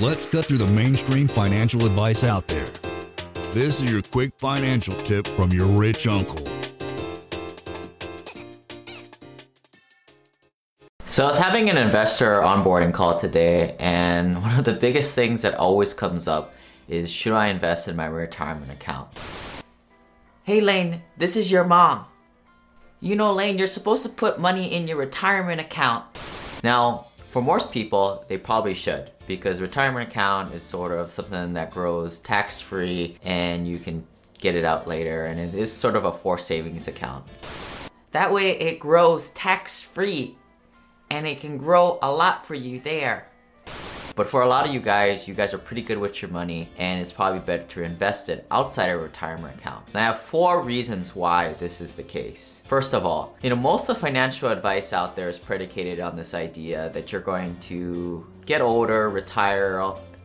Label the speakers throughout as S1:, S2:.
S1: Let's cut through the mainstream financial advice out there. This is your quick financial tip from your rich uncle.
S2: So I was having an investor onboarding call today, and one of the biggest things that always comes up is should I invest in my retirement account? Hey Lane, this is your mom. You know, Lane, you're supposed to put money in your retirement account. Now, for most people, they probably should because retirement account is sort of something that grows tax free and you can get it out later and it is sort of a forced savings account. That way it grows tax free and it can grow a lot for you there. But for a lot of you guys, you guys are pretty good with your money and it's probably better to invest it outside a retirement account. And I have four reasons why this is the case. First of all, you know, most of financial advice out there is predicated on this idea that you're going to get older, retire,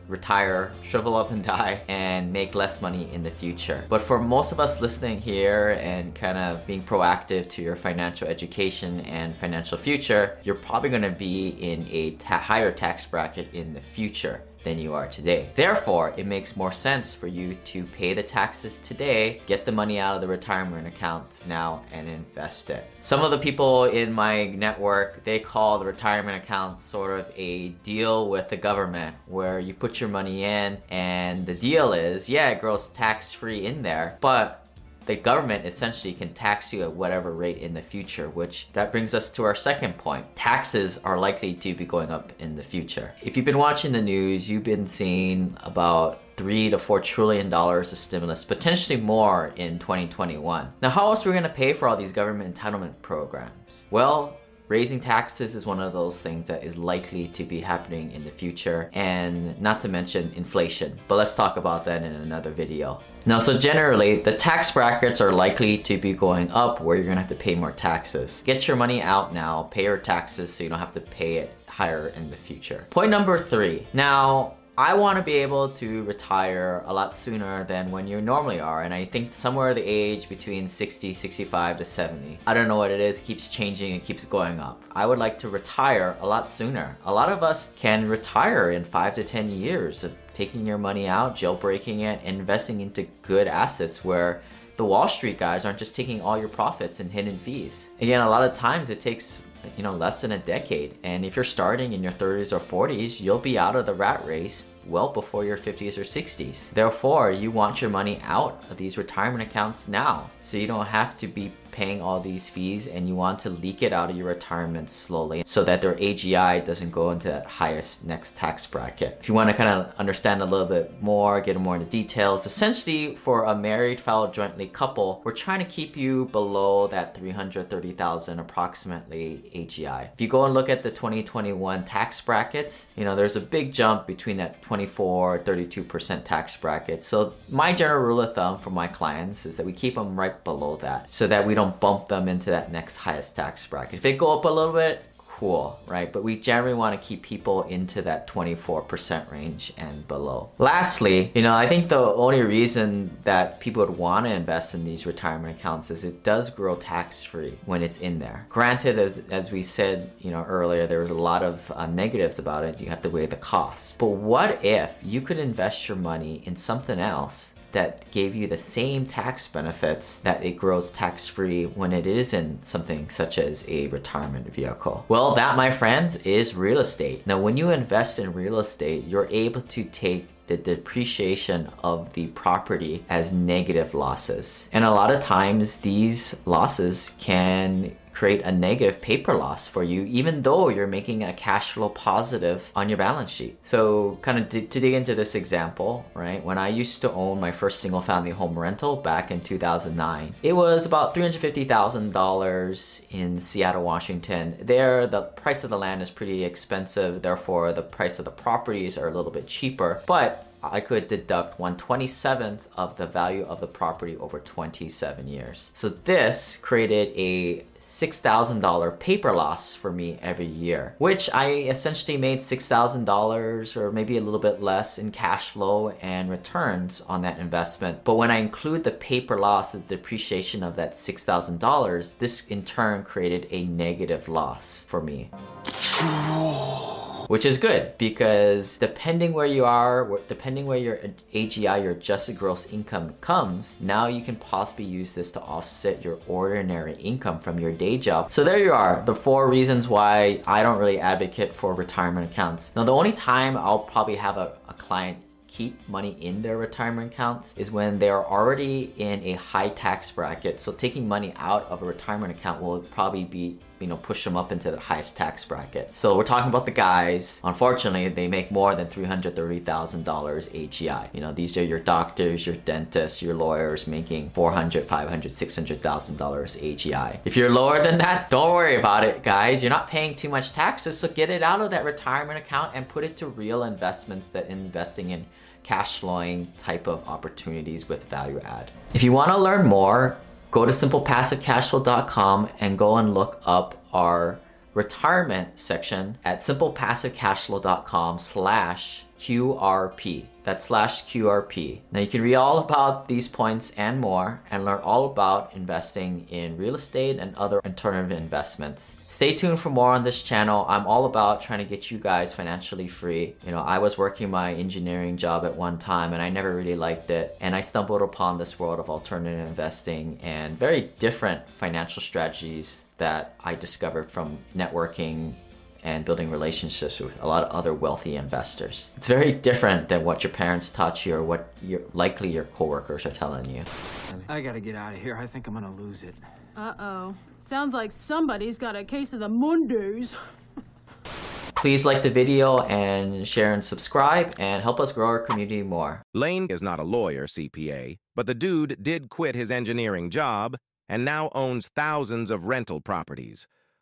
S2: retire, shrivel up and die, and make less money in the future. But for most of us listening here and kind of being proactive to your financial education and financial future, you're probably gonna be in a ta higher tax bracket in the future than you are today. Therefore, it makes more sense for you to pay the taxes today, get the money out of the retirement accounts now, and invest it. Some of the people in my network, they call the retirement account sort of a deal with the government where you put your money in and the deal is, yeah, it grows tax free in there, but the government essentially can tax you at whatever rate in the future, which that brings us to our second point. Taxes are likely to be going up in the future. If you've been watching the news, you've been seeing about three to four trillion dollars of stimulus, potentially more in 2021. Now, how else are we to pay for all these government entitlement programs? Well, raising taxes is one of those things that is likely to be happening in the future and not to mention inflation. But let's talk about that in another video. Now so generally the tax brackets are likely to be going up where you're gonna have to pay more taxes. Get your money out now pay your taxes so you don't have to pay it higher in the future. Point number three. Now I want to be able to retire a lot sooner than when you normally are and I think somewhere the age between 60, 65 to 70. I don't know what it is, it keeps changing, it keeps going up. I would like to retire a lot sooner. A lot of us can retire in 5 to 10 years of taking your money out, jailbreaking it, investing into good assets where the Wall Street guys aren't just taking all your profits and hidden fees. Again, a lot of times it takes you know, less than a decade. And if you're starting in your 30s or 40s, you'll be out of the rat race well before your 50s or 60s. Therefore, you want your money out of these retirement accounts now so you don't have to be paying all these fees and you want to leak it out of your retirement slowly so that their AGI doesn't go into that highest next tax bracket. If you want to kind of understand a little bit more, get more into details, essentially for a married filed jointly couple, we're trying to keep you below that 330,000 approximately AGI. If you go and look at the 2021 tax brackets, you know, there's a big jump between that 24, 32% tax bracket. So my general rule of thumb for my clients is that we keep them right below that so that we don't bump them into that next highest tax bracket. If they go up a little bit, cool, right? But we generally want to keep people into that 24% range and below. Lastly, you know, I think the only reason that people would want to invest in these retirement accounts is it does grow tax free when it's in there. Granted, as, as we said, you know, earlier, there was a lot of uh, negatives about it. You have to weigh the costs. But what if you could invest your money in something else that gave you the same tax benefits that it grows tax free when it is in something such as a retirement vehicle? Well, that, my friends, is real estate. Now, when you invest in real estate, you're able to take the depreciation of the property as negative losses. And a lot of times these losses can create a negative paper loss for you, even though you're making a cash flow positive on your balance sheet. So, kind of to dig into this example, right? When I used to own my first single family home rental back in 2009, it was about $350,000 in Seattle, Washington. There, the price of the land is pretty expensive, therefore, the price of the properties are a little bit cheaper. But I could deduct 127th of the value of the property over 27 years. So this created a $6,000 paper loss for me every year, which I essentially made $6,000 or maybe a little bit less in cash flow and returns on that investment. But when I include the paper loss, the depreciation of that $6,000, this in turn created a negative loss for me. Which is good because depending where you are, depending where your AGI, your adjusted gross income comes, now you can possibly use this to offset your ordinary income from your day job. So there you are, the four reasons why I don't really advocate for retirement accounts. Now, the only time I'll probably have a, a client keep money in their retirement accounts is when they are already in a high tax bracket. So taking money out of a retirement account will probably be you know push them up into the highest tax bracket. So we're talking about the guys. Unfortunately, they make more than three hundred thirty thousand dollars AGI. You know these are your doctors, your dentists, your lawyers making four hundred, five hundred, six hundred thousand dollars AGI. If you're lower than that, don't worry about it, guys. You're not paying too much taxes, so get it out of that retirement account and put it to real investments that investing in cash flowing type of opportunities with value add. If you want to learn more, go to simplepassivecashflow.com and go and look up our retirement section at simplepassivecashflow.com slash QRP. That's slash QRP. Now you can read all about these points and more and learn all about investing in real estate and other alternative investments. Stay tuned for more on this channel. I'm all about trying to get you guys financially free. You know, I was working my engineering job at one time and I never really liked it. And I stumbled upon this world of alternative investing and very different financial strategies that I discovered from networking and building relationships with a lot of other wealthy investors. It's very different than what your parents taught you or what your, likely your coworkers are telling you.
S3: I gotta get out of here. I think I'm gonna lose it.
S4: Uh-oh. Sounds like somebody's got a case of the Mondays.
S2: Please like the video and share and subscribe and help us grow our community more.
S5: Lane is not a lawyer, CPA, but the dude did quit his engineering job and now owns thousands of rental properties.